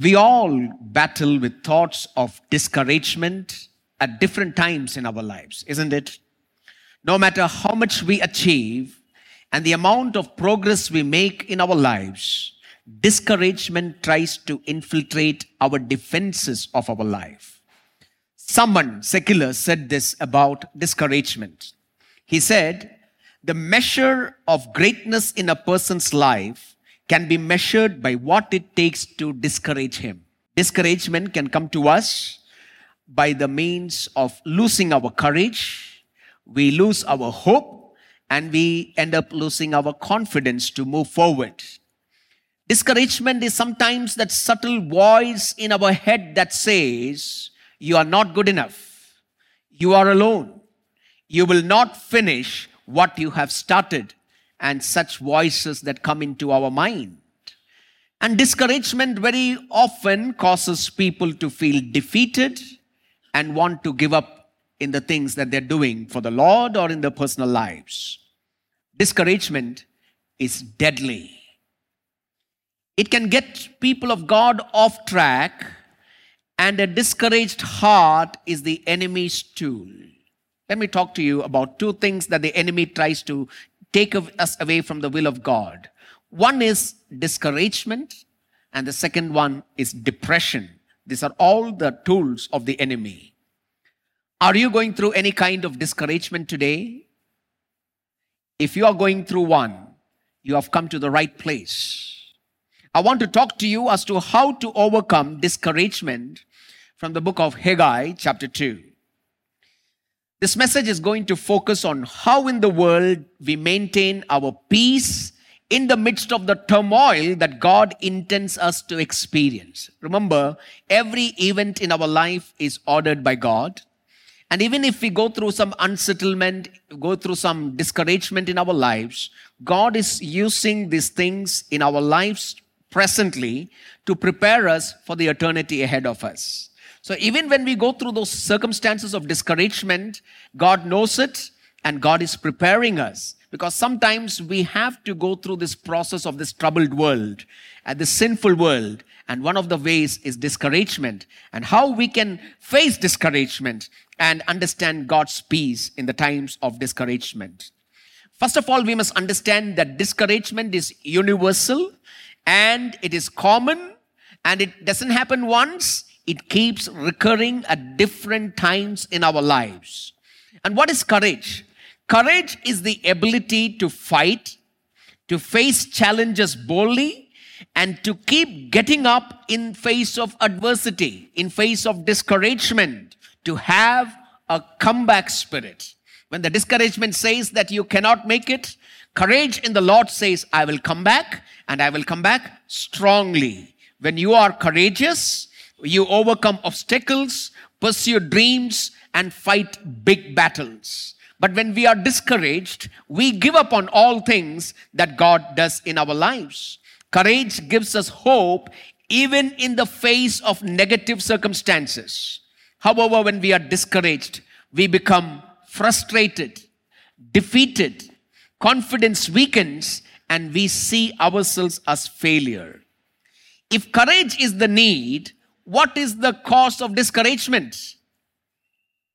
We all battle with thoughts of discouragement at different times in our lives, isn't it? No matter how much we achieve and the amount of progress we make in our lives, discouragement tries to infiltrate our defenses of our life. Someone, secular, said this about discouragement. He said, The measure of greatness in a person's life can be measured by what it takes to discourage him. Discouragement can come to us by the means of losing our courage, we lose our hope, and we end up losing our confidence to move forward. Discouragement is sometimes that subtle voice in our head that says, You are not good enough. You are alone. You will not finish what you have started. And such voices that come into our mind. And discouragement very often causes people to feel defeated and want to give up in the things that they're doing for the Lord or in their personal lives. Discouragement is deadly. It can get people of God off track, and a discouraged heart is the enemy's tool. Let me talk to you about two things that the enemy tries to take us away from the will of God. One is discouragement, and the second one is depression. These are all the tools of the enemy. Are you going through any kind of discouragement today? If you are going through one, you have come to the right place. I want to talk to you as to how to overcome discouragement from the book of Haggai, chapter 2. This message is going to focus on how in the world we maintain our peace in the midst of the turmoil that God intends us to experience. Remember, every event in our life is ordered by God. And even if we go through some unsettlement, go through some discouragement in our lives, God is using these things in our lives presently to prepare us for the eternity ahead of us. So even when we go through those circumstances of discouragement, God knows it and God is preparing us because sometimes we have to go through this process of this troubled world and this sinful world. And one of the ways is discouragement and how we can face discouragement and understand God's peace in the times of discouragement. First of all, we must understand that discouragement is universal and it is common and it doesn't happen once. It keeps recurring at different times in our lives. And what is courage? Courage is the ability to fight, to face challenges boldly, and to keep getting up in face of adversity, in face of discouragement, to have a comeback spirit. When the discouragement says that you cannot make it, courage in the Lord says, I will come back and I will come back strongly. When you are courageous, you overcome obstacles, pursue dreams, and fight big battles. But when we are discouraged, we give up on all things that God does in our lives. Courage gives us hope even in the face of negative circumstances. However, when we are discouraged, we become frustrated, defeated, confidence weakens, and we see ourselves as failure. If courage is the need, what is the cause of discouragement?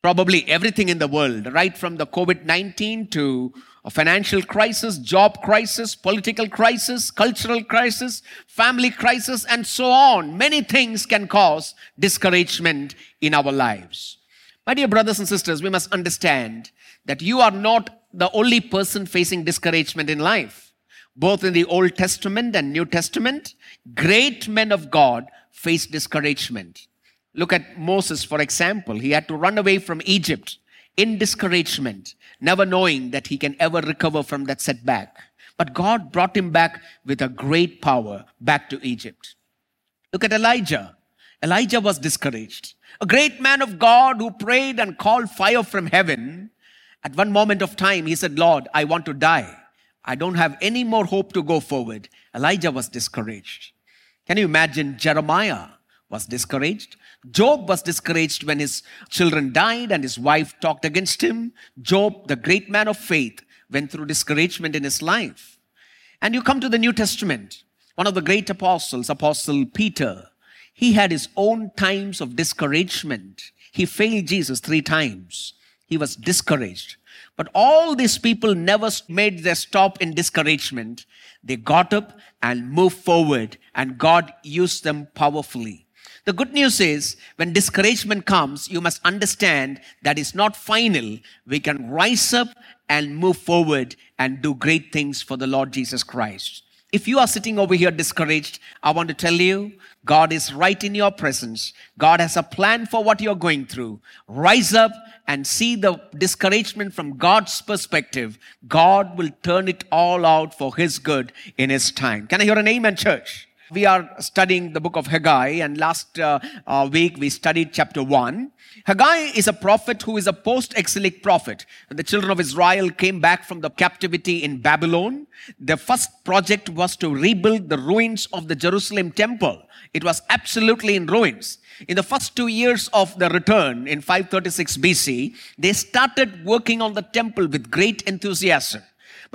Probably everything in the world, right from the COVID 19 to a financial crisis, job crisis, political crisis, cultural crisis, family crisis, and so on. Many things can cause discouragement in our lives. My dear brothers and sisters, we must understand that you are not the only person facing discouragement in life. Both in the Old Testament and New Testament, great men of God faced discouragement. Look at Moses, for example. He had to run away from Egypt in discouragement, never knowing that he can ever recover from that setback. But God brought him back with a great power back to Egypt. Look at Elijah. Elijah was discouraged. A great man of God who prayed and called fire from heaven. At one moment of time, he said, Lord, I want to die. I don't have any more hope to go forward. Elijah was discouraged. Can you imagine Jeremiah was discouraged? Job was discouraged when his children died and his wife talked against him. Job, the great man of faith, went through discouragement in his life. And you come to the New Testament. One of the great apostles, Apostle Peter, He had his own times of discouragement. He failed Jesus three times. He was discouraged. But all these people never made their stop in discouragement. They got up and moved forward, and God used them powerfully. The good news is when discouragement comes, you must understand that it's not final. We can rise up and move forward and do great things for the Lord Jesus Christ. If you are sitting over here discouraged, I want to tell you, God is right in your presence. God has a plan for what you're going through. Rise up and see the discouragement from God's perspective. God will turn it all out for His good in His time. Can I hear an amen, church? We are studying the book of Haggai, and last uh, uh, week we studied chapter 1. Haggai is a prophet who is a post exilic prophet. The children of Israel came back from the captivity in Babylon. Their first project was to rebuild the ruins of the Jerusalem temple. It was absolutely in ruins. In the first two years of the return in 536 BC, they started working on the temple with great enthusiasm.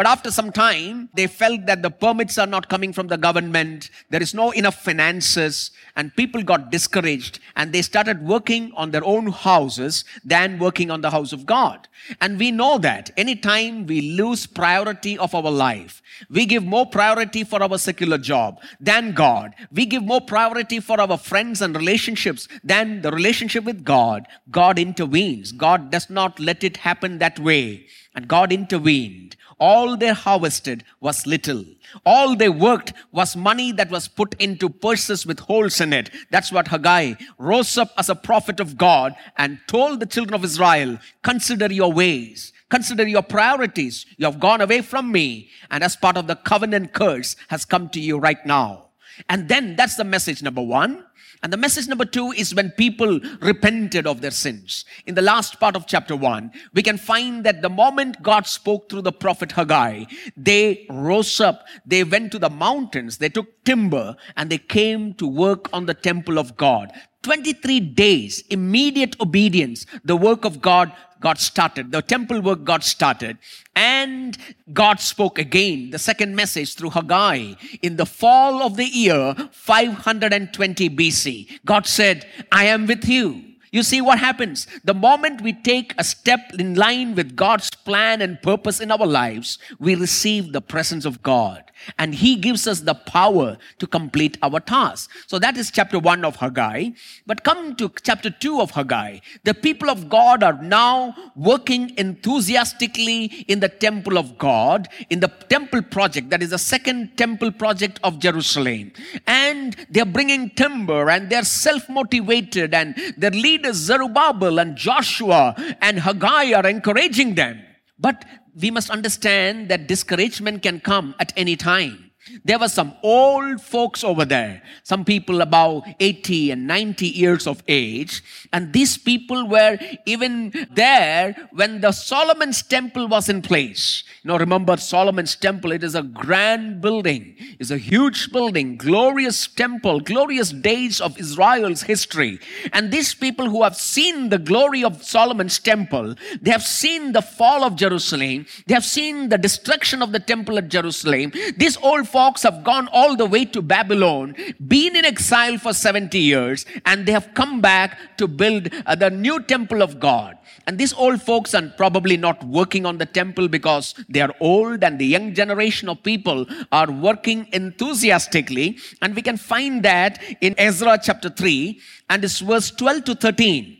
But after some time, they felt that the permits are not coming from the government. There is no enough finances and people got discouraged and they started working on their own houses than working on the house of God. And we know that anytime we lose priority of our life, we give more priority for our secular job than God. We give more priority for our friends and relationships than the relationship with God. God intervenes. God does not let it happen that way. And God intervened all they harvested was little. All they worked was money that was put into purses with holes in it. That's what Haggai rose up as a prophet of God and told the children of Israel, consider your ways. Consider your priorities. You have gone away from me. And as part of the covenant curse has come to you right now. And then that's the message number one. And the message number two is when people repented of their sins. In the last part of chapter one, we can find that the moment God spoke through the prophet Haggai, they rose up, they went to the mountains, they took timber, and they came to work on the temple of God. 23 days, immediate obedience, the work of God got started. The temple work got started. And God spoke again, the second message through Haggai in the fall of the year 520 BC. God said, I am with you. You see what happens? The moment we take a step in line with God's plan and purpose in our lives, we receive the presence of God and He gives us the power to complete our task. So that is chapter 1 of Haggai. But come to chapter 2 of Haggai. The people of God are now working enthusiastically in the temple of God, in the temple project, that is the second temple project of Jerusalem. And they're bringing timber and they're self motivated and they're leaders leaders Zerubbabel and Joshua and Haggai are encouraging them. But we must understand that discouragement can come at any time. There were some old folks over there, some people about 80 and 90 years of age. And these people were even there when the Solomon's temple was in place. You know, remember Solomon's temple, it is a grand building, it's a huge building, glorious temple, glorious days of Israel's history. And these people who have seen the glory of Solomon's temple, they have seen the fall of Jerusalem, they have seen the destruction of the temple at Jerusalem. These old folks have gone all the way to Babylon, been in exile for 70 years, and they have come back to build uh, the new temple of God. And these old folks are probably not working on the temple because they are old, and the young generation of people are working enthusiastically. And we can find that in Ezra chapter 3 and it's verse 12 to 13.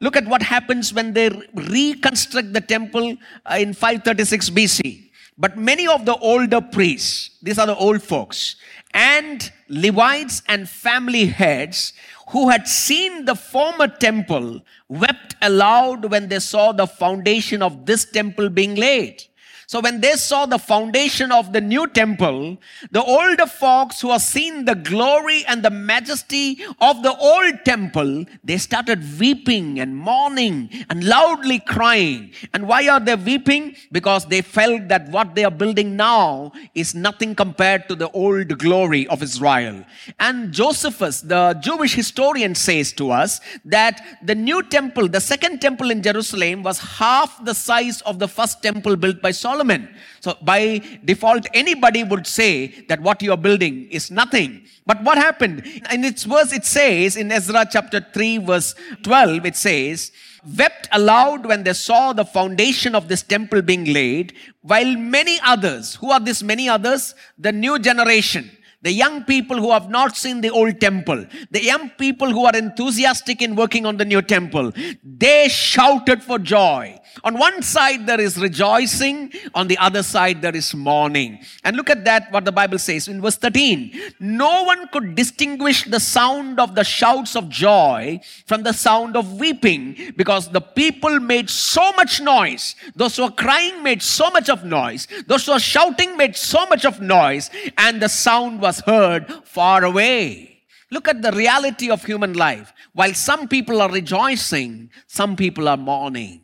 Look at what happens when they reconstruct the temple uh, in 536 BC. But many of the older priests, these are the old folks, and Levites and family heads who had seen the former temple wept aloud when they saw the foundation of this temple being laid. So when they saw the foundation of the new temple, the older folks who have seen the glory and the majesty of the old temple, they started weeping and mourning and loudly crying. And why are they weeping? Because they felt that what they are building now is nothing compared to the old glory of Israel. And Josephus, the Jewish historian, says to us that the new temple, the second temple in Jerusalem, was half the size of the first temple built by Solomon. Solomon. So by default, anybody would say that what you are building is nothing. But what happened? In its verse, it says in Ezra chapter 3, verse 12, it says, wept aloud when they saw the foundation of this temple being laid, while many others, who are these many others? The new generation the young people who have not seen the old temple, the young people who are enthusiastic in working on the new temple, they shouted for joy. On one side, there is rejoicing, on the other side, there is mourning. And look at that, what the Bible says in verse 13. No one could distinguish the sound of the shouts of joy from the sound of weeping because the people made so much noise. Those who were crying made so much of noise. Those who were shouting made so much of noise, and the sound was heard far away. Look at the reality of human life. While some people are rejoicing, some people are mourning.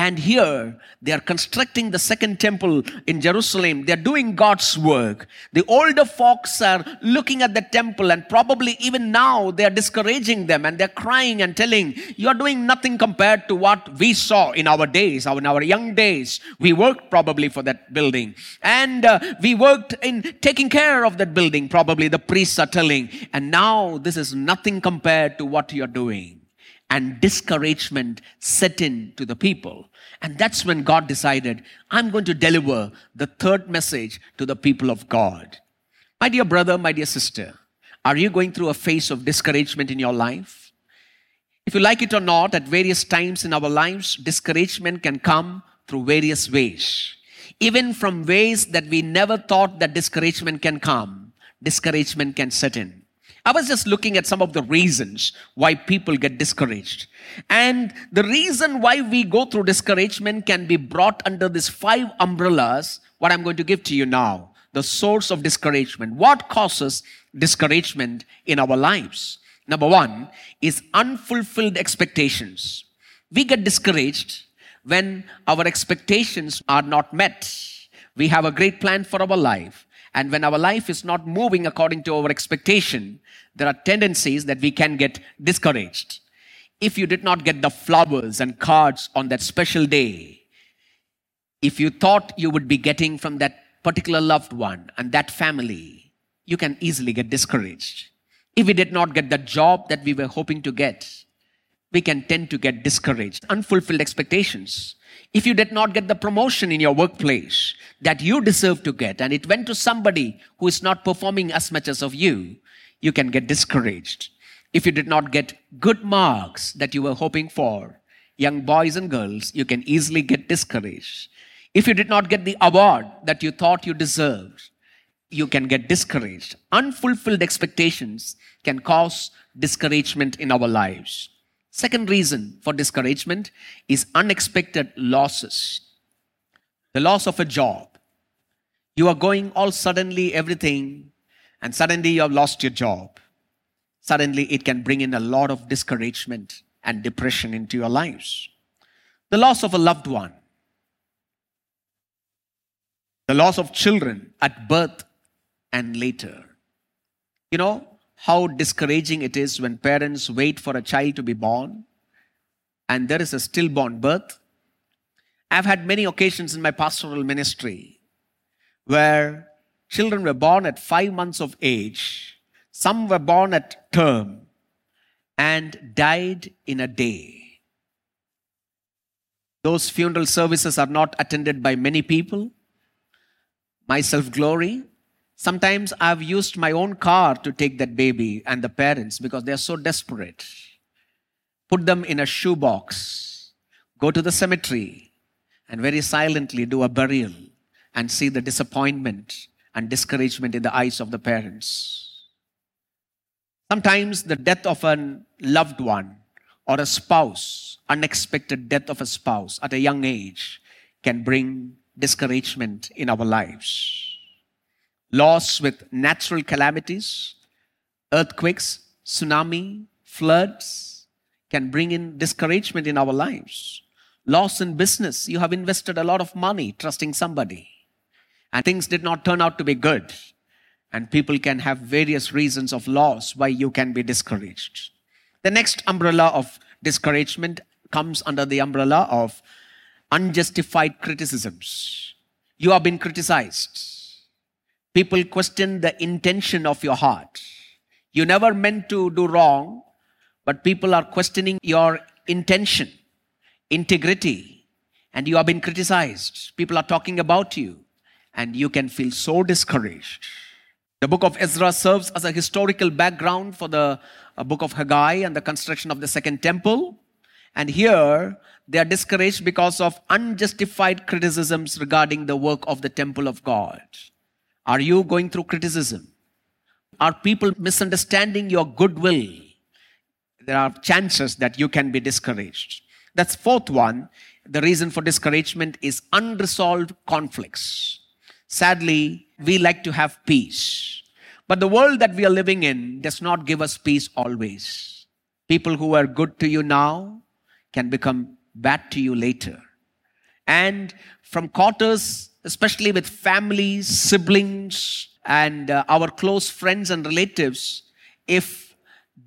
And here they are constructing the second temple in Jerusalem. They're doing God's work. The older folks are looking at the temple, and probably even now they are discouraging them and they're crying and telling, You're doing nothing compared to what we saw in our days, in our young days. We worked probably for that building. And uh, we worked in taking care of that building, probably the priests are telling. And now this is nothing compared to what you're doing and discouragement set in to the people. And that's when God decided, I'm going to deliver the third message to the people of God. My dear brother, my dear sister, are you going through a phase of discouragement in your life? If you like it or not, at various times in our lives, discouragement can come through various ways. Even from ways that we never thought that discouragement can come, discouragement can set in. I was just looking at some of the reasons why people get discouraged. And the reason why we go through discouragement can be brought under these five umbrellas, what I'm going to give to you now. The source of discouragement. What causes discouragement in our lives? Number one is unfulfilled expectations. We get discouraged when our expectations are not met. We have a great plan for our life and when our life is not moving according to our expectation, there are tendencies that we can get discouraged. If you did not get the flowers and cards on that special day, if you thought you would be getting from that particular loved one and that family, you can easily get discouraged. If we did not get the job that we were hoping to get, we can tend to get discouraged. Unfulfilled expectations. If you did not get the promotion in your workplace that you deserve to get, and it went to somebody who is not performing as much as of you, you can get discouraged. If you did not get good marks that you were hoping for, young boys and girls, you can easily get discouraged. If you did not get the award that you thought you deserved, you can get discouraged. Unfulfilled expectations can cause discouragement in our lives. Second reason for discouragement is unexpected losses. The loss of a job. You are going all suddenly everything, and suddenly you have lost your job. Suddenly it can bring in a lot of discouragement and depression into your lives. The loss of a loved one. The loss of children at birth and later. You know, how discouraging it is when parents wait for a child to be born and there is a stillborn birth. I've had many occasions in my pastoral ministry where children were born at five months of age, some were born at term, and died in a day. Those funeral services are not attended by many people. Myself glory, Sometimes I've used my own car to take that baby and the parents because they're so desperate. Put them in a shoebox, go to the cemetery, and very silently do a burial and see the disappointment and discouragement in the eyes of the parents. Sometimes the death of a loved one or a spouse, unexpected death of a spouse at a young age, can bring discouragement in our lives loss with natural calamities, earthquakes, tsunami, floods can bring in discouragement in our lives. Loss in business, you have invested a lot of money trusting somebody, and things did not turn out to be good. And people can have various reasons of loss why you can be discouraged. The next umbrella of discouragement comes under the umbrella of unjustified criticisms. You have been criticized. People question the intention of your heart. You never meant to do wrong, but people are questioning your intention, integrity, and you have been criticized. People are talking about you, and you can feel so discouraged. The book of Ezra serves as a historical background for the uh, book of Haggai and the construction of the second temple. And here they are discouraged because of unjustified criticisms regarding the work of the temple of God. Are you going through criticism? Are people misunderstanding your goodwill? There are chances that you can be discouraged. That's fourth one. The reason for discouragement is unresolved conflicts. Sadly, we like to have peace. But the world that we are living in does not give us peace always. People who are good to you now can become bad to you later. And from quarters, especially with families, siblings, and uh, our close friends and relatives, if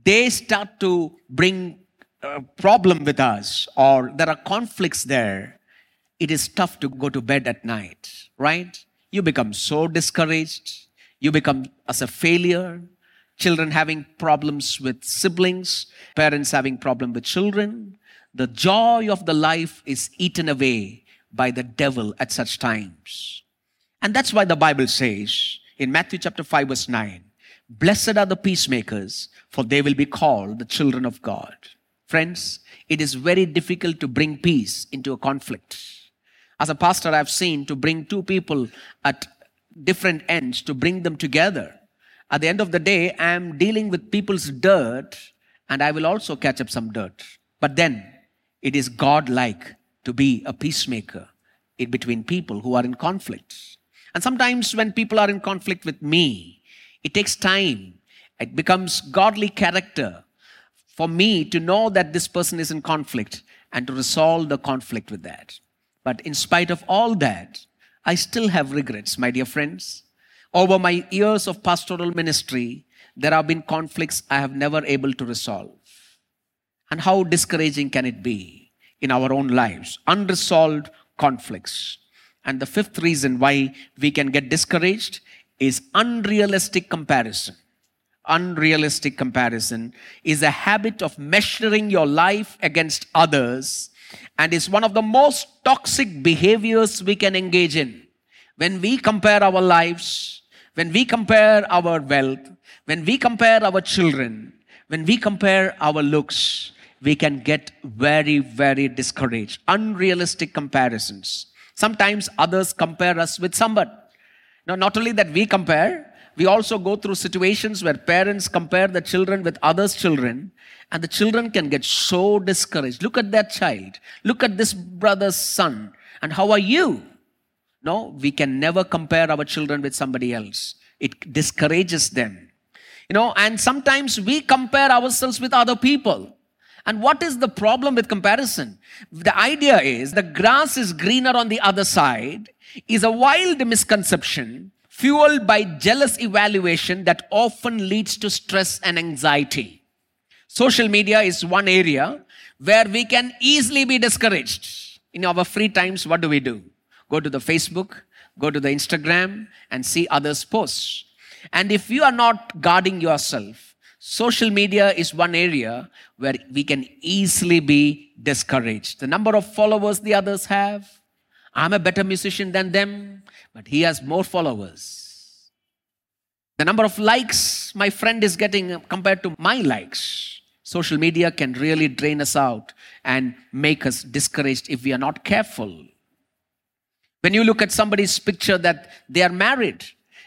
they start to bring a problem with us or there are conflicts there, it is tough to go to bed at night, right? you become so discouraged. You become as a failure. Children having problems with siblings, parents having problem with children. The joy of the life is eaten away by the devil at such times. And that's why the Bible says in Matthew chapter 5 verse 9, blessed are the peacemakers, for they will be called the children of God. Friends, it is very difficult to bring peace into a conflict as a pastor, I've seen to bring two people at different ends, to bring them together. At the end of the day, I am dealing with people's dirt and I will also catch up some dirt. But then it is God like to be a peacemaker in between people who are in conflict. And sometimes when people are in conflict with me, it takes time. It becomes godly character for me to know that this person is in conflict and to resolve the conflict with that. But in spite of all that, I still have regrets, my dear friends. Over my years of pastoral ministry, there have been conflicts I have never able to resolve. And how discouraging can it be in our own lives? Unresolved conflicts. And the fifth reason why we can get discouraged is unrealistic comparison. Unrealistic comparison is a habit of measuring your life against others and is one of the most toxic behaviors we can engage in. When we compare our lives, when we compare our wealth, when we compare our children, when we compare our looks, we can get very, very discouraged. Unrealistic comparisons. Sometimes others compare us with somebody. Now, not only that we compare, we also go through situations where parents compare the children with others' children, and the children can get so discouraged. Look at that child. Look at this brother's son. And how are you? No, we can never compare our children with somebody else. It discourages them. You know, and sometimes we compare ourselves with other people. And what is the problem with comparison? The idea is the grass is greener on the other side is a wild misconception fueled by jealous evaluation that often leads to stress and anxiety. Social media is one area where we can easily be discouraged. In our free times, what do we do? Go to the Facebook, go to the Instagram, and see others' posts. And if you are not guarding yourself, social media is one area where we can easily be discouraged. The number of followers the others have, I'm a better musician than them, but he has more followers. The number of likes my friend is getting compared to my likes. Social media can really drain us out and make us discouraged if we are not careful. When you look at somebody's picture that they are married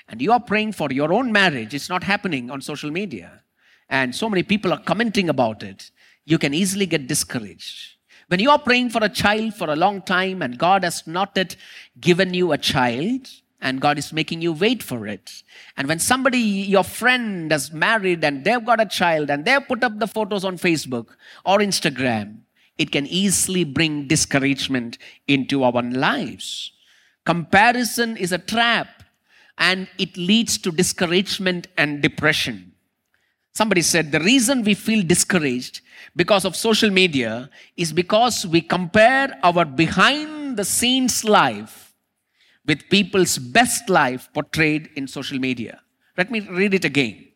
and you are praying for your own marriage, it's not happening on social media. And so many people are commenting about it. You can easily get discouraged. When you are praying for a child for a long time and God has not yet given you a child, and God is making you wait for it. And when somebody, your friend, has married and they've got a child and they've put up the photos on Facebook or Instagram, it can easily bring discouragement into our lives. Comparison is a trap and it leads to discouragement and depression. Somebody said the reason we feel discouraged because of social media is because we compare our behind the scenes life with people's best life portrayed in social media. Let me read it again.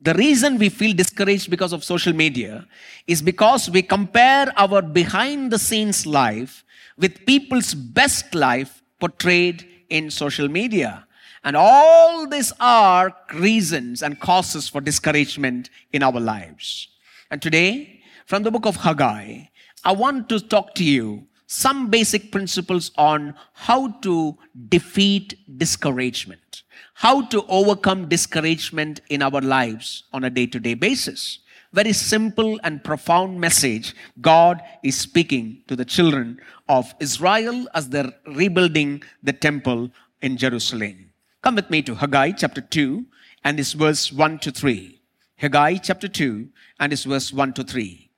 The reason we feel discouraged because of social media is because we compare our behind the scenes life with people's best life portrayed in social media. And all these are reasons and causes for discouragement in our lives. And today, from the book of Haggai, I want to talk to you some basic principles on how to defeat discouragement, how to overcome discouragement in our lives on a day to day basis. Very simple and profound message God is speaking to the children of Israel as they're rebuilding the temple in Jerusalem. Come with me to Haggai chapter 2 and this verse 1 to 3. Haggai chapter 2 and this verse 1 to 3.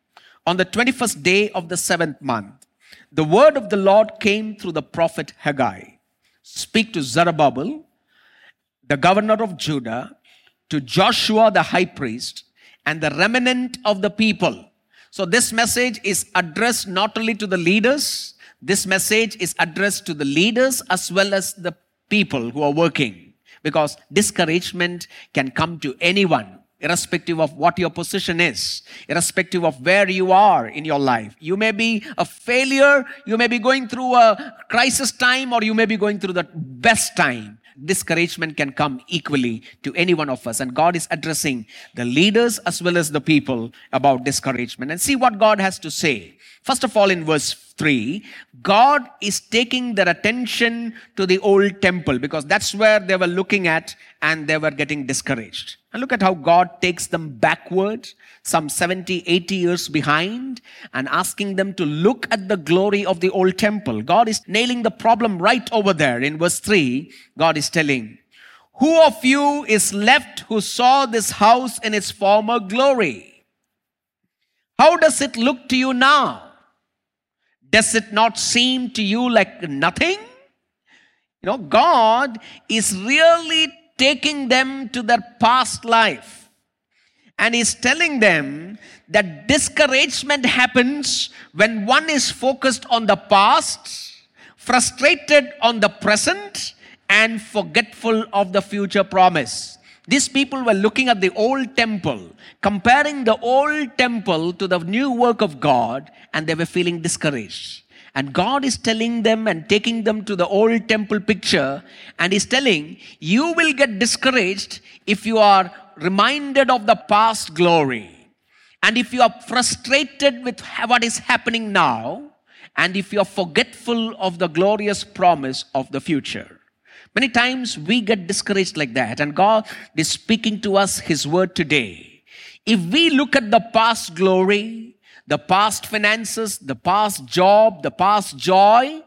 On the 21st day of the seventh month, the word of the Lord came through the prophet Haggai. Speak to Zerubbabel, the governor of Judah, to Joshua the high priest, and the remnant of the people. So, this message is addressed not only to the leaders, this message is addressed to the leaders as well as the people who are working. Because discouragement can come to anyone irrespective of what your position is, irrespective of where you are in your life. You may be a failure, you may be going through a crisis time, or you may be going through the best time. Discouragement can come equally to any one of us. And God is addressing the leaders as well as the people about discouragement. And see what God has to say. First of all, in verse 3, God is taking their attention to the old temple because that's where they were looking at and they were getting discouraged. And look at how God takes them backward, some 70, 80 years behind, and asking them to look at the glory of the old temple. God is nailing the problem right over there. In verse 3, God is telling, Who of you is left who saw this house in its former glory? How does it look to you now? Does it not seem to you like nothing? You know, God is really taking them to their past life. And He's telling them that discouragement happens when one is focused on the past, frustrated on the present, and forgetful of the future promise. These people were looking at the old temple, comparing the old temple to the new work of God, and they were feeling discouraged. And God is telling them and taking them to the old temple picture, and is telling, You will get discouraged if you are reminded of the past glory. And if you are frustrated with what is happening now, and if you are forgetful of the glorious promise of the future. Many times we get discouraged like that, and God is speaking to us His word today. If we look at the past glory, the past finances, the past job, the past joy,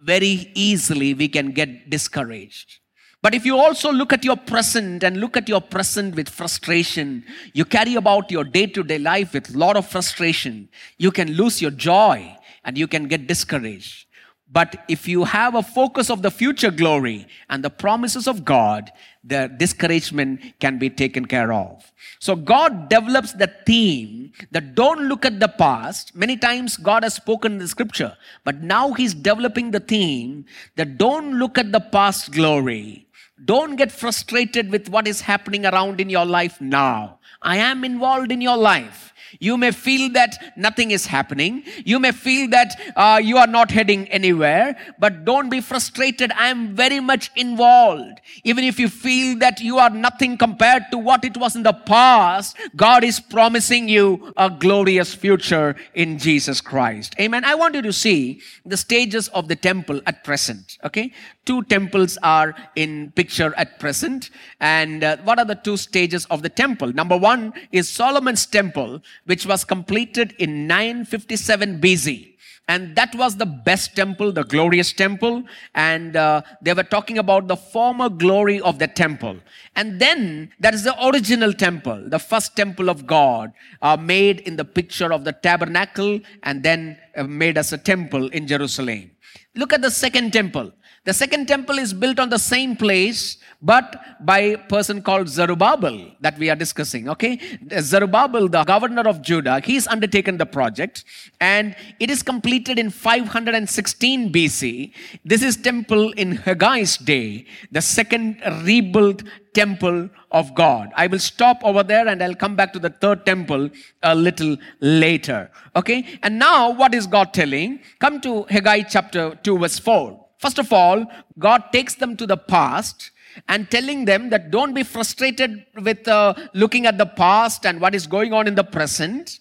very easily we can get discouraged. But if you also look at your present and look at your present with frustration, you carry about your day to day life with a lot of frustration, you can lose your joy and you can get discouraged. But if you have a focus of the future glory and the promises of God, the discouragement can be taken care of. So God develops the theme that don't look at the past. Many times God has spoken in the scripture, but now He's developing the theme that don't look at the past glory. Don't get frustrated with what is happening around in your life now. I am involved in your life. You may feel that nothing is happening. You may feel that uh, you are not heading anywhere, but don't be frustrated. I am very much involved. Even if you feel that you are nothing compared to what it was in the past, God is promising you a glorious future in Jesus Christ. Amen. I want you to see the stages of the temple at present. Okay. Two temples are in picture at present. And uh, what are the two stages of the temple? Number one is Solomon's temple, which was completed in 957 BC. And that was the best temple, the glorious temple. And uh, they were talking about the former glory of the temple. And then that is the original temple, the first temple of God, uh, made in the picture of the tabernacle and then uh, made as a temple in Jerusalem. Look at the second temple. The second temple is built on the same place, but by a person called Zerubbabel that we are discussing. Okay, Zerubbabel, the governor of Judah, he's undertaken the project, and it is completed in 516 BC. This is temple in Haggai's day, the second rebuilt temple of God. I will stop over there and I'll come back to the third temple a little later. Okay, and now what is God telling? Come to Haggai chapter 2, verse 4. First of all, God takes them to the past and telling them that don't be frustrated with uh, looking at the past and what is going on in the present,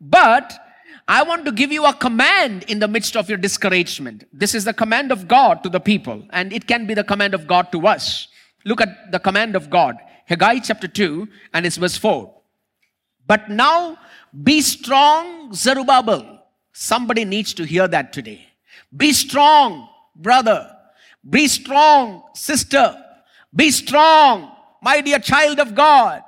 but I want to give you a command in the midst of your discouragement. This is the command of God to the people, and it can be the command of God to us. Look at the command of God. Haggai chapter 2 and it's verse 4. But now be strong, Zerubbabel. Somebody needs to hear that today. Be strong, brother. Be strong, sister. Be strong, my dear child of God.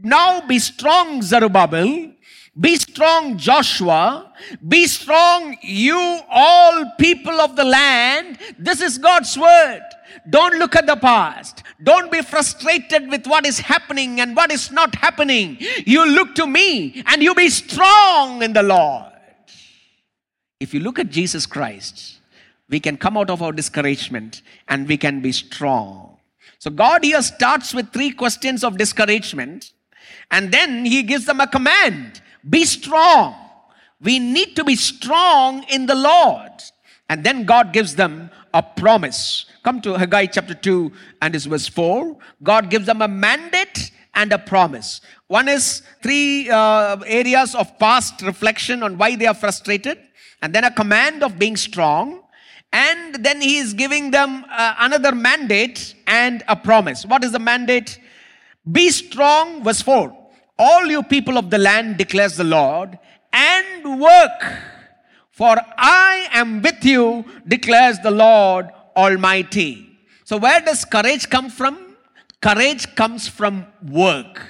Now be strong, Zerubbabel. Be strong, Joshua. Be strong, you all people of the land. This is God's word. Don't look at the past. Don't be frustrated with what is happening and what is not happening. You look to me and you be strong in the Lord. If you look at Jesus Christ, we can come out of our discouragement and we can be strong. So God here starts with three questions of discouragement and then he gives them a command be strong. We need to be strong in the Lord. And then God gives them a promise. Come to Haggai chapter 2 and his verse 4. God gives them a mandate and a promise. One is three uh, areas of past reflection on why they are frustrated, and then a command of being strong, and then he is giving them uh, another mandate and a promise. What is the mandate? Be strong, verse 4. All you people of the land, declares the Lord, and work, for I am with you, declares the Lord Almighty. So, where does courage come from? Courage comes from work.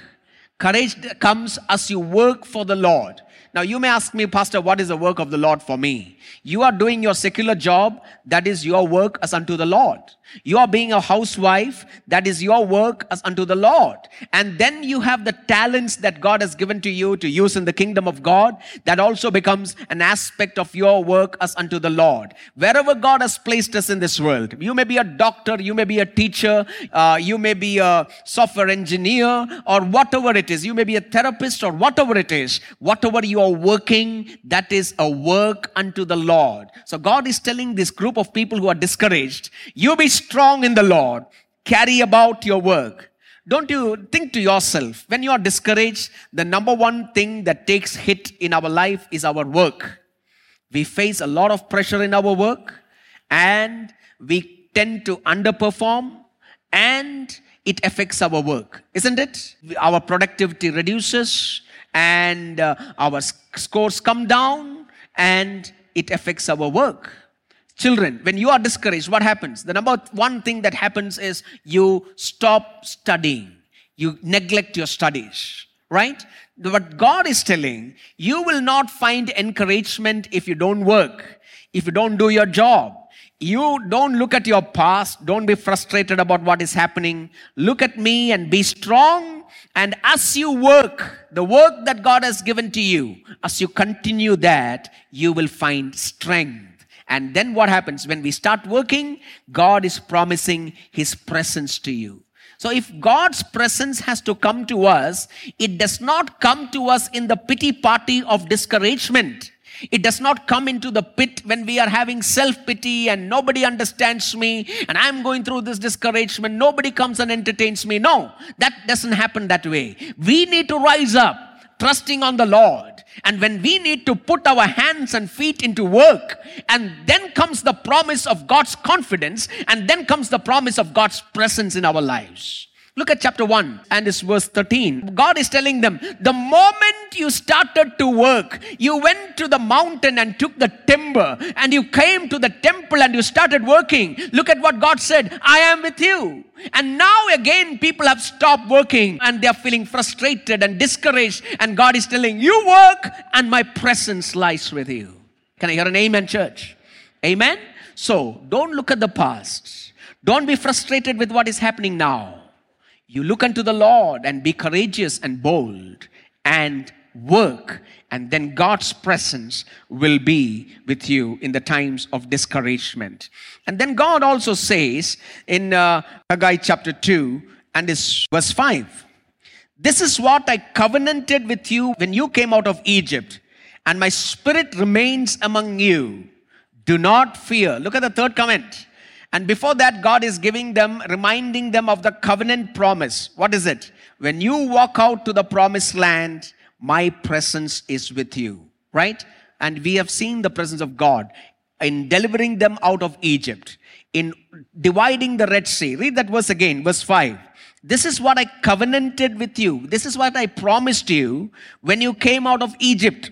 Courage comes as you work for the Lord. Now, you may ask me, Pastor, what is the work of the Lord for me? You are doing your secular job, that is your work as unto the Lord. You are being a housewife, that is your work as unto the Lord. And then you have the talents that God has given to you to use in the kingdom of God, that also becomes an aspect of your work as unto the Lord. Wherever God has placed us in this world, you may be a doctor, you may be a teacher, uh, you may be a software engineer, or whatever it is, you may be a therapist, or whatever it is, whatever you are working, that is a work unto the Lord. So God is telling this group of people who are discouraged, you be strong in the Lord, carry about your work. Don't you think to yourself, when you are discouraged, the number one thing that takes hit in our life is our work. We face a lot of pressure in our work and we tend to underperform and it affects our work, isn't it? Our productivity reduces and uh, our scores come down and it affects our work. Children, when you are discouraged, what happens? The number one thing that happens is you stop studying, you neglect your studies, right? What God is telling, you will not find encouragement if you don't work, if you don't do your job. You don't look at your past, don't be frustrated about what is happening. Look at me and be strong and as you work, the work that God has given to you, as you continue that, you will find strength. And then what happens? When we start working, God is promising His presence to you. So if God's presence has to come to us, it does not come to us in the pity party of discouragement. It does not come into the pit when we are having self pity and nobody understands me and I'm going through this discouragement. Nobody comes and entertains me. No, that doesn't happen that way. We need to rise up trusting on the Lord. And when we need to put our hands and feet into work, and then comes the promise of God's confidence, and then comes the promise of God's presence in our lives. Look at chapter 1 and it's verse 13. God is telling them, the moment you started to work, you went to the mountain and took the timber and you came to the temple and you started working. Look at what God said, I am with you. And now again, people have stopped working and they're feeling frustrated and discouraged. And God is telling, you work and my presence lies with you. Can I hear an amen, church? Amen. So don't look at the past. Don't be frustrated with what is happening now. You look unto the Lord and be courageous and bold and work, and then God's presence will be with you in the times of discouragement. And then God also says in uh, Haggai chapter 2 and is verse 5 This is what I covenanted with you when you came out of Egypt, and my spirit remains among you. Do not fear. Look at the third comment. And before that, God is giving them, reminding them of the covenant promise. What is it? When you walk out to the promised land, my presence is with you. Right? And we have seen the presence of God in delivering them out of Egypt, in dividing the Red Sea. Read that verse again, verse 5. This is what I covenanted with you. This is what I promised you when you came out of Egypt.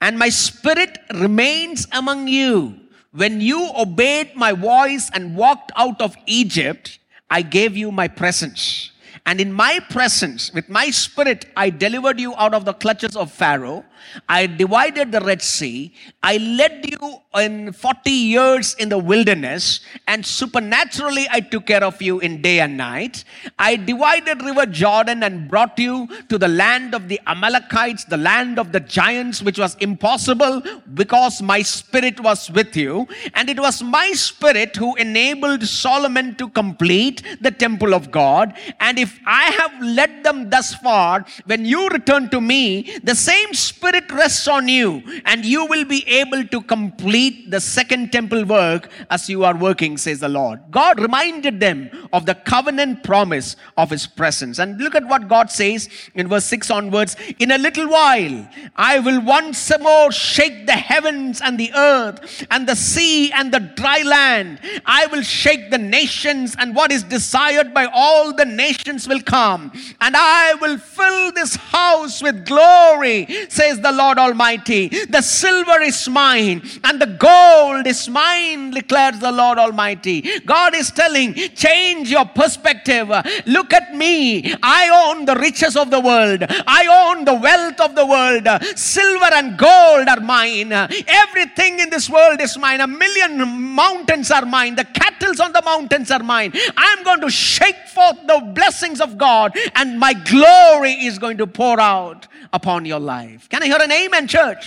And my spirit remains among you. When you obeyed my voice and walked out of Egypt, I gave you my presence. And in my presence, with my spirit, I delivered you out of the clutches of Pharaoh. I divided the Red Sea. I led you in 40 years in the wilderness, and supernaturally I took care of you in day and night. I divided River Jordan and brought you to the land of the Amalekites, the land of the giants, which was impossible because my spirit was with you. And it was my spirit who enabled Solomon to complete the temple of God. And if I have led them thus far, when you return to me, the same spirit rests on you, and you will be able to complete the second temple work as you are working, says the Lord. God reminded them of the covenant promise of his presence. And look at what God says in verse 6 onwards In a little while, I will once more shake the heavens and the earth, and the sea and the dry land. I will shake the nations, and what is desired by all the nations will come. And I will fill this house with glory, says the Lord Almighty. The silver is mine, and the gold is mine, declares the Lord Almighty. God is telling, change your perspective. Look at me. I own the riches of the world, I own the wealth of the world. Silver and gold are mine. Everything in this world is mine. A million mountains are mine. The cattle on the mountains are mine. I'm going to shake forth the blessings of God, and my glory is going to pour out upon your life. Can hear an amen, church?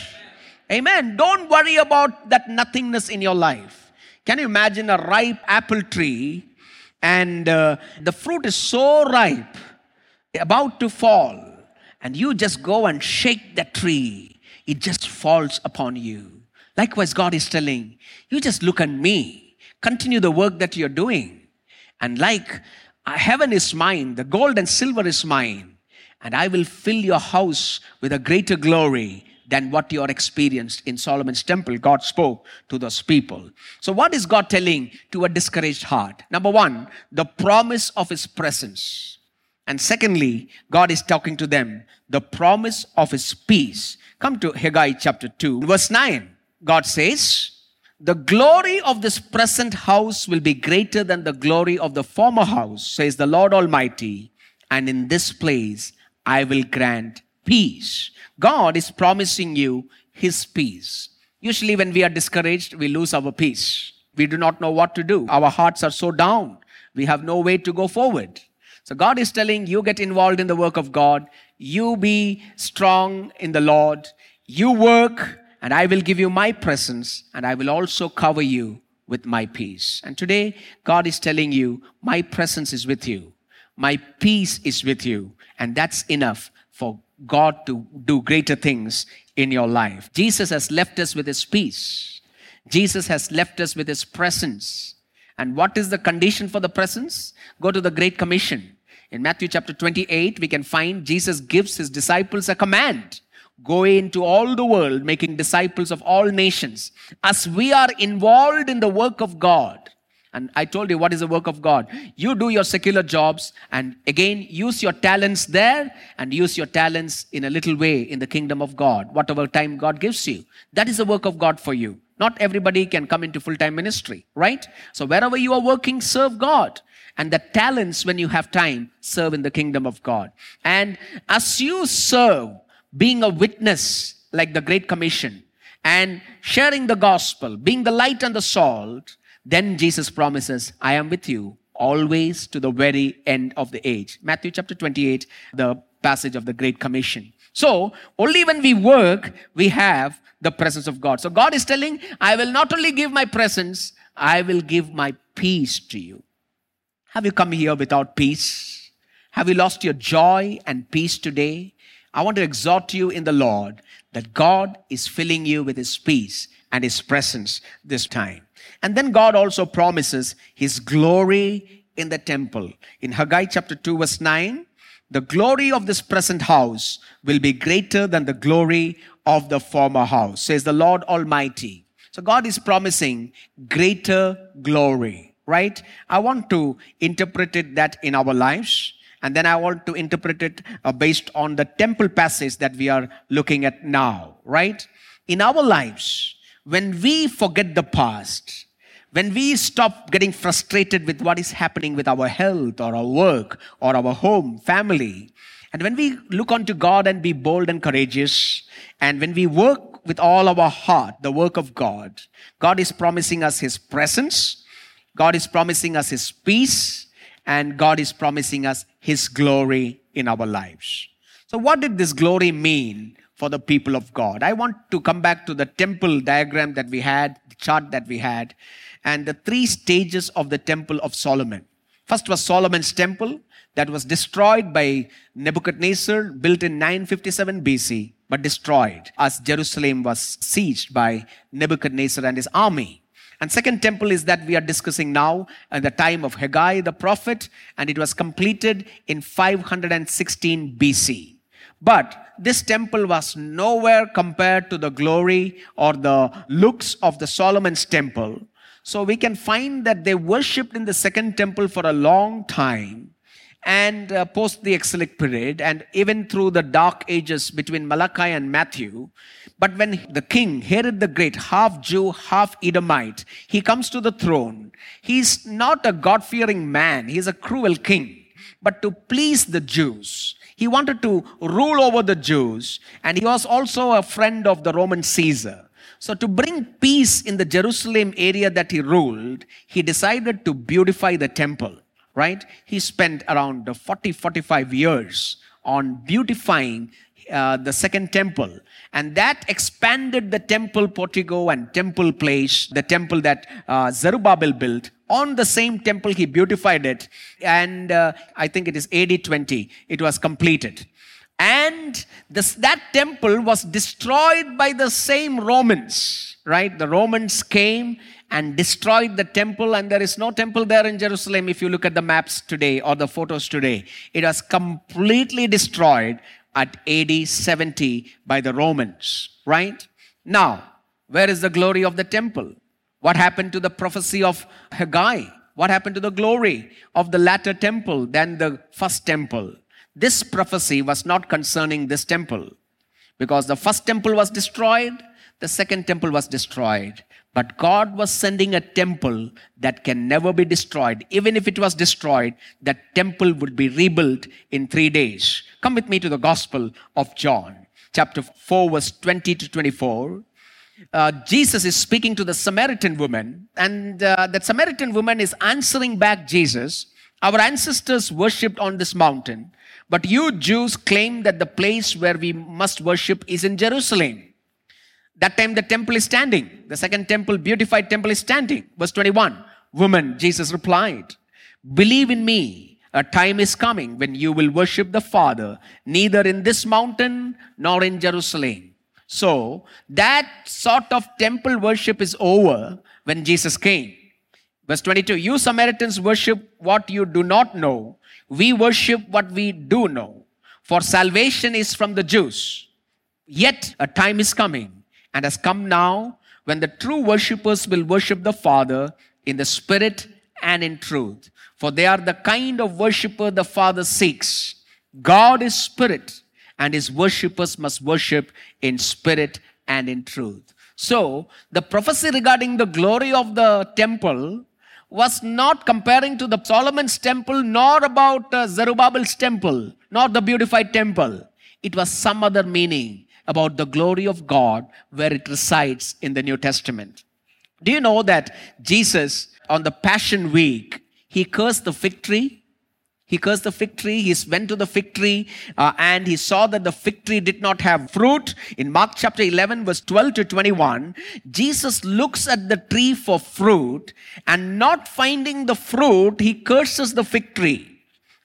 Amen. Don't worry about that nothingness in your life. Can you imagine a ripe apple tree and uh, the fruit is so ripe, about to fall, and you just go and shake that tree, it just falls upon you. Likewise, God is telling you just look at me, continue the work that you're doing. And like uh, heaven is mine, the gold and silver is mine, and I will fill your house with a greater glory than what you are experienced in Solomon's temple. God spoke to those people. So, what is God telling to a discouraged heart? Number one, the promise of His presence. And secondly, God is talking to them, the promise of His peace. Come to Haggai chapter 2, verse 9. God says, The glory of this present house will be greater than the glory of the former house, says the Lord Almighty. And in this place I will grant peace. God is promising you His peace. Usually, when we are discouraged, we lose our peace. We do not know what to do. Our hearts are so down. We have no way to go forward. So, God is telling you get involved in the work of God. You be strong in the Lord. You work, and I will give you my presence, and I will also cover you with my peace. And today, God is telling you, My presence is with you. My peace is with you. And that's enough for God to do greater things in your life. Jesus has left us with his peace. Jesus has left us with his presence. And what is the condition for the presence? Go to the Great Commission. In Matthew chapter 28, we can find Jesus gives his disciples a command go into all the world, making disciples of all nations. As we are involved in the work of God, and I told you what is the work of God. You do your secular jobs and again use your talents there and use your talents in a little way in the kingdom of God, whatever time God gives you. That is the work of God for you. Not everybody can come into full time ministry, right? So wherever you are working, serve God. And the talents, when you have time, serve in the kingdom of God. And as you serve, being a witness like the Great Commission, and sharing the gospel, being the light and the salt, then Jesus promises, I am with you always to the very end of the age. Matthew chapter 28, the passage of the Great Commission. So, only when we work, we have the presence of God. So, God is telling, I will not only give my presence, I will give my peace to you. Have you come here without peace? Have you lost your joy and peace today? I want to exhort you in the Lord that God is filling you with His peace and His presence this time. And then God also promises His glory in the temple. In Haggai chapter 2, verse 9, the glory of this present house will be greater than the glory of the former house, says the Lord Almighty. So God is promising greater glory, right? I want to interpret it that in our lives. And then I want to interpret it uh, based on the temple passage that we are looking at now, right? In our lives, when we forget the past, when we stop getting frustrated with what is happening with our health or our work or our home, family, and when we look unto God and be bold and courageous, and when we work with all our heart, the work of God, God is promising us His presence, God is promising us His peace, and God is promising us His glory in our lives. So, what did this glory mean for the people of God? I want to come back to the temple diagram that we had, the chart that we had, and the three stages of the temple of Solomon. First was Solomon's temple that was destroyed by Nebuchadnezzar, built in 957 BC, but destroyed as Jerusalem was sieged by Nebuchadnezzar and his army. And second temple is that we are discussing now at the time of Haggai the prophet, and it was completed in 516 BC. But this temple was nowhere compared to the glory or the looks of the Solomon's temple. So we can find that they worshipped in the second temple for a long time and uh, post the exilic period and even through the dark ages between Malachi and Matthew. But when the king, Herod the Great, half Jew, half Edomite, he comes to the throne, he's not a God fearing man, he's a cruel king. But to please the Jews, he wanted to rule over the Jews, and he was also a friend of the Roman Caesar. So, to bring peace in the Jerusalem area that he ruled, he decided to beautify the temple, right? He spent around 40, 45 years on beautifying uh, the second temple. And that expanded the temple portico and temple place, the temple that uh, Zerubbabel built. On the same temple, he beautified it. And uh, I think it is AD 20, it was completed. And this, that temple was destroyed by the same Romans, right? The Romans came and destroyed the temple, and there is no temple there in Jerusalem if you look at the maps today or the photos today. It was completely destroyed at AD 70 by the Romans, right? Now, where is the glory of the temple? What happened to the prophecy of Haggai? What happened to the glory of the latter temple than the first temple? this prophecy was not concerning this temple because the first temple was destroyed, the second temple was destroyed. But God was sending a temple that can never be destroyed. Even if it was destroyed, that temple would be rebuilt in three days. Come with me to the Gospel of John, chapter 4, verse 20 to 24. Uh, Jesus is speaking to the Samaritan woman, and uh, that Samaritan woman is answering back Jesus. Our ancestors worshipped on this mountain, but you Jews claim that the place where we must worship is in Jerusalem. That time the temple is standing. The second temple, beautified temple, is standing. Verse 21 Woman, Jesus replied, Believe in me, a time is coming when you will worship the Father, neither in this mountain nor in Jerusalem. So, that sort of temple worship is over when Jesus came. Verse 22 You Samaritans worship what you do not know we worship what we do know, for salvation is from the Jews. Yet a time is coming and has come now when the true worshippers will worship the Father in the Spirit and in truth. For they are the kind of worshipper the Father seeks. God is Spirit, and his worshippers must worship in spirit and in truth. So, the prophecy regarding the glory of the temple was not comparing to the Solomon's temple, nor about uh, Zerubbabel's temple, nor the beautified temple. It was some other meaning. About the glory of God where it resides in the New Testament. Do you know that Jesus, on the Passion Week, he cursed the fig tree? He cursed the fig tree. He went to the fig tree uh, and he saw that the fig tree did not have fruit. In Mark chapter 11, verse 12 to 21, Jesus looks at the tree for fruit and not finding the fruit, he curses the fig tree.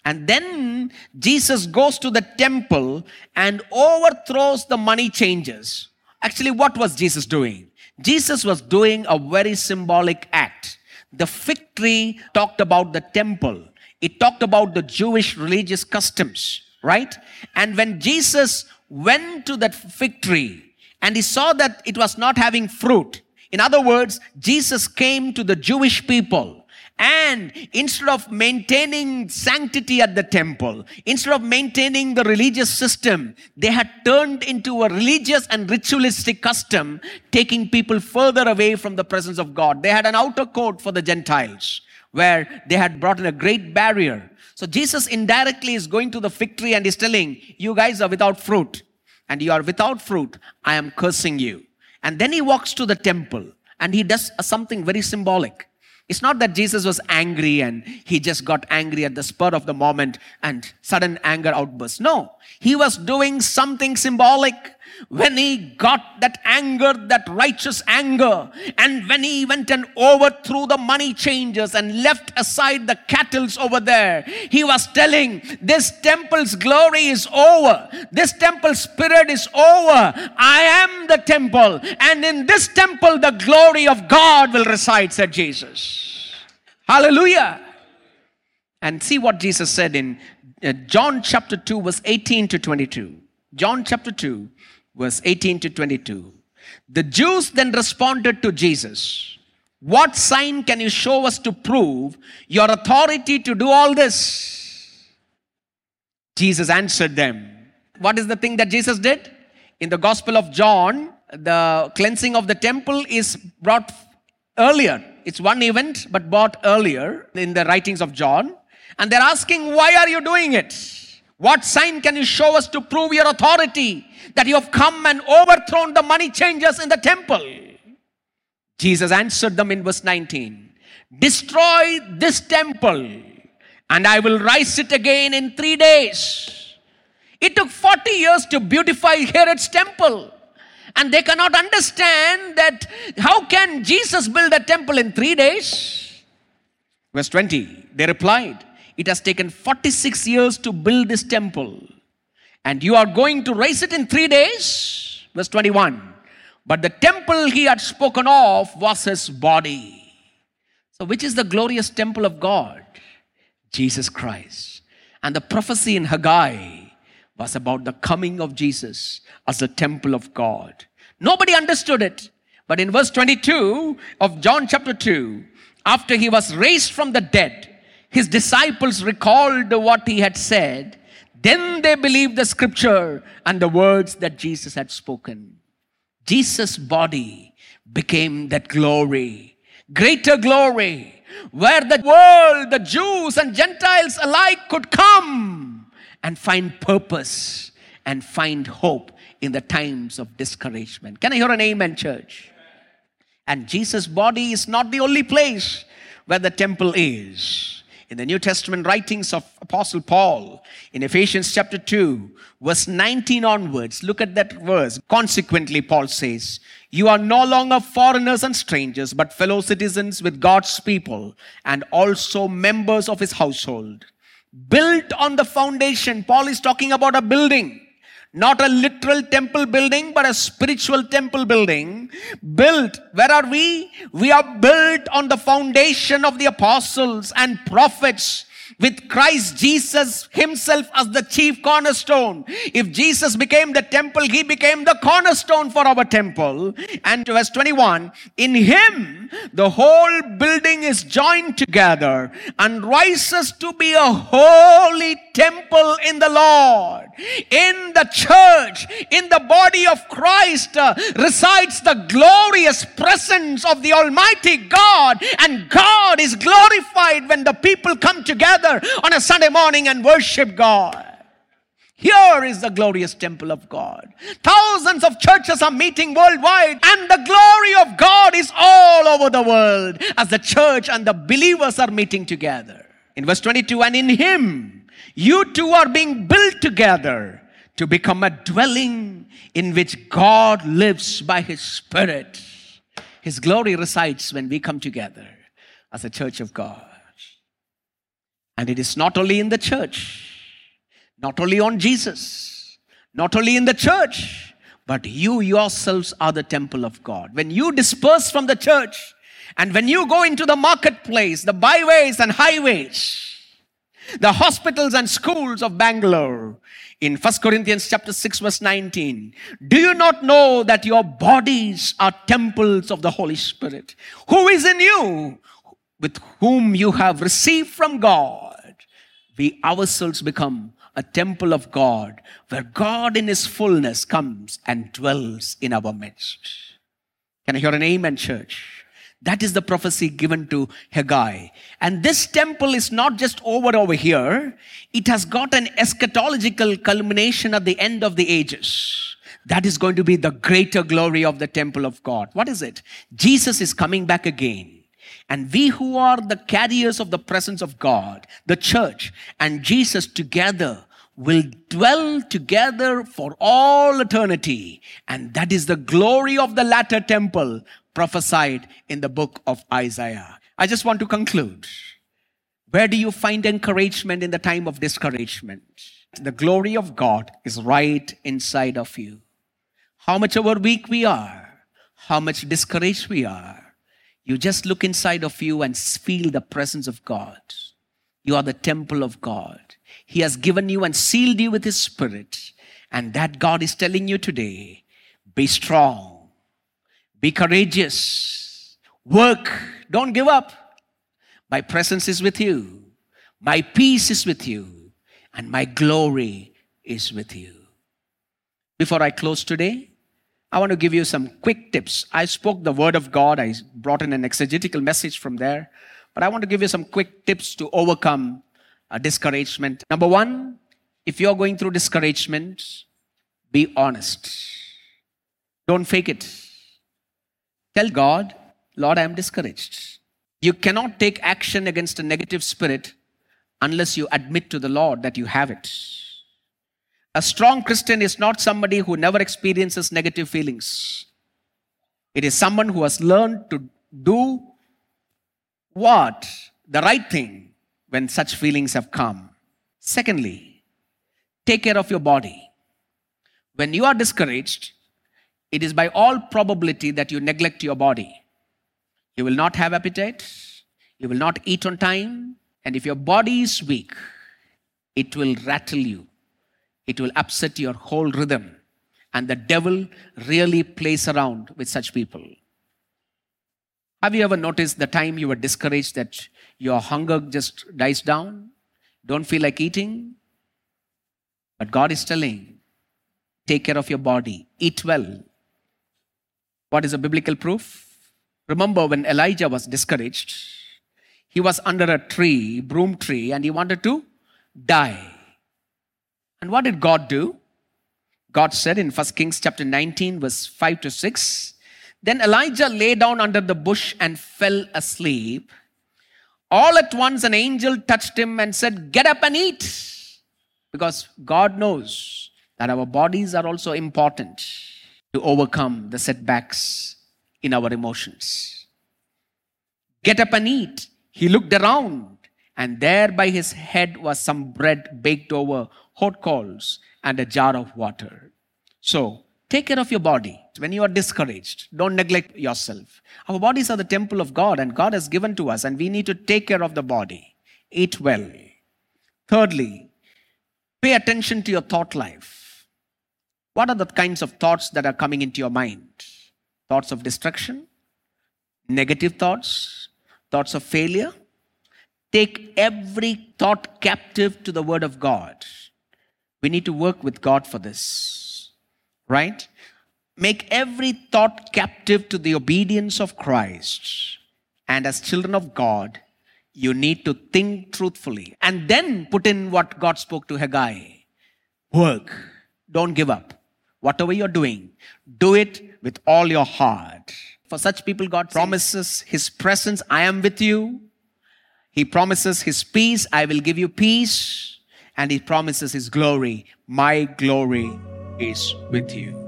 And then Jesus goes to the temple and overthrows the money changers. Actually, what was Jesus doing? Jesus was doing a very symbolic act. The fig tree talked about the temple, it talked about the Jewish religious customs, right? And when Jesus went to that fig tree and he saw that it was not having fruit, in other words, Jesus came to the Jewish people and instead of maintaining sanctity at the temple, instead of maintaining the religious system, they had turned into a religious and ritualistic custom, taking people further away from the presence of God. They had an outer court for the Gentiles where they had brought in a great barrier. So Jesus indirectly is going to the fig tree and is telling, You guys are without fruit, and you are without fruit. I am cursing you. And then he walks to the temple and he does something very symbolic. It's not that Jesus was angry and he just got angry at the spur of the moment and sudden anger outburst. No, he was doing something symbolic when he got that anger, that righteous anger, and when he went and overthrew the money changers and left aside the cattle over there, he was telling, This temple's glory is over. This temple spirit is over. I am the temple, and in this temple, the glory of God will reside, said Jesus. Hallelujah. And see what Jesus said in uh, John chapter 2, verse 18 to 22. John chapter 2, verse 18 to 22. The Jews then responded to Jesus, What sign can you show us to prove your authority to do all this? Jesus answered them. What is the thing that Jesus did? In the Gospel of John, the cleansing of the temple is brought earlier. It's one event, but brought earlier in the writings of John. And they're asking, Why are you doing it? What sign can you show us to prove your authority that you have come and overthrown the money changers in the temple? Jesus answered them in verse 19 Destroy this temple, and I will rise it again in three days. It took 40 years to beautify Herod's temple. And they cannot understand that how can Jesus build a temple in three days? Verse 20, they replied, it has taken 46 years to build this temple. And you are going to raise it in three days? Verse 21. But the temple he had spoken of was his body. So, which is the glorious temple of God? Jesus Christ. And the prophecy in Haggai was about the coming of Jesus as the temple of God. Nobody understood it. But in verse 22 of John chapter 2, after he was raised from the dead, his disciples recalled what he had said. Then they believed the scripture and the words that Jesus had spoken. Jesus' body became that glory, greater glory, where the world, the Jews and Gentiles alike could come and find purpose and find hope in the times of discouragement. Can I hear an amen, church? And Jesus' body is not the only place where the temple is in the New Testament writings of Apostle Paul in Ephesians chapter 2, verse 19 onwards. Look at that verse. Consequently, Paul says, You are no longer foreigners and strangers, but fellow citizens with God's people and also members of his household. Built on the foundation, Paul is talking about a building not a literal temple building, but a spiritual temple building. Built, where are we? We are built on the foundation of the apostles and prophets with Christ Jesus himself as the chief cornerstone. If Jesus became the temple, he became the cornerstone for our temple. And verse 21, in him the whole building is joined together and rises to be a holy temple in the Lord. In the church, in the body of Christ uh, resides the glorious presence of the Almighty God and God is glorified when the people come together on a Sunday morning and worship God. Here is the glorious temple of God. Thousands of churches are meeting worldwide, and the glory of God is all over the world as the church and the believers are meeting together. In verse 22, and in Him, you two are being built together to become a dwelling in which God lives by His Spirit. His glory resides when we come together as a church of God. And it is not only in the church, not only on Jesus, not only in the church, but you yourselves are the temple of God. When you disperse from the church and when you go into the marketplace, the byways and highways, the hospitals and schools of Bangalore, in 1 Corinthians chapter 6 verse 19 do you not know that your bodies are temples of the holy spirit who is in you with whom you have received from god we ourselves become a temple of God where God in His fullness comes and dwells in our midst. Can I hear an amen, church? That is the prophecy given to Haggai. And this temple is not just over over here, it has got an eschatological culmination at the end of the ages. That is going to be the greater glory of the temple of God. What is it? Jesus is coming back again. And we who are the carriers of the presence of God, the church, and Jesus together will dwell together for all eternity. And that is the glory of the latter temple prophesied in the book of Isaiah. I just want to conclude. Where do you find encouragement in the time of discouragement? The glory of God is right inside of you. How much ever weak we are, how much discouraged we are, you just look inside of you and feel the presence of God. You are the temple of God. He has given you and sealed you with His Spirit. And that God is telling you today be strong, be courageous, work, don't give up. My presence is with you, my peace is with you, and my glory is with you. Before I close today, I want to give you some quick tips. I spoke the word of God, I brought in an exegetical message from there, but I want to give you some quick tips to overcome a discouragement. Number one, if you're going through discouragement, be honest. Don't fake it. Tell God, Lord, I am discouraged. You cannot take action against a negative spirit unless you admit to the Lord that you have it. A strong Christian is not somebody who never experiences negative feelings. It is someone who has learned to do what? The right thing when such feelings have come. Secondly, take care of your body. When you are discouraged, it is by all probability that you neglect your body. You will not have appetite, you will not eat on time, and if your body is weak, it will rattle you it will upset your whole rhythm. And the devil really plays around with such people. Have you ever noticed the time you were discouraged that your hunger just dies down? Don't feel like eating? But God is telling, take care of your body, eat well. What is a biblical proof? Remember when Elijah was discouraged, he was under a tree, broom tree, and he wanted to die. And what did God do? God said in 1 Kings chapter 19, verse 5 to 6 Then Elijah lay down under the bush and fell asleep. All at once, an angel touched him and said, Get up and eat. Because God knows that our bodies are also important to overcome the setbacks in our emotions. Get up and eat. He looked around, and there by his head was some bread baked over hot coals, and a jar of water. So, take care of your body. When you are discouraged, don't neglect yourself. Our bodies are the temple of God, and God has given to us, and we need to take care of the body. Eat well. Thirdly, pay attention to your thought life. What are the kinds of thoughts that are coming into your mind? Thoughts of destruction, negative thoughts, thoughts of failure. Take every thought captive to the Word of God. We need to work with God for this, right? Make every thought captive to the obedience of Christ. And as children of God, you need to think truthfully and then put in what God spoke to Haggai work. Don't give up. Whatever you're doing, do it with all your heart. For such people, God promises His presence, I am with you. He promises His peace, I will give you peace. And He promises His glory, my glory is with you.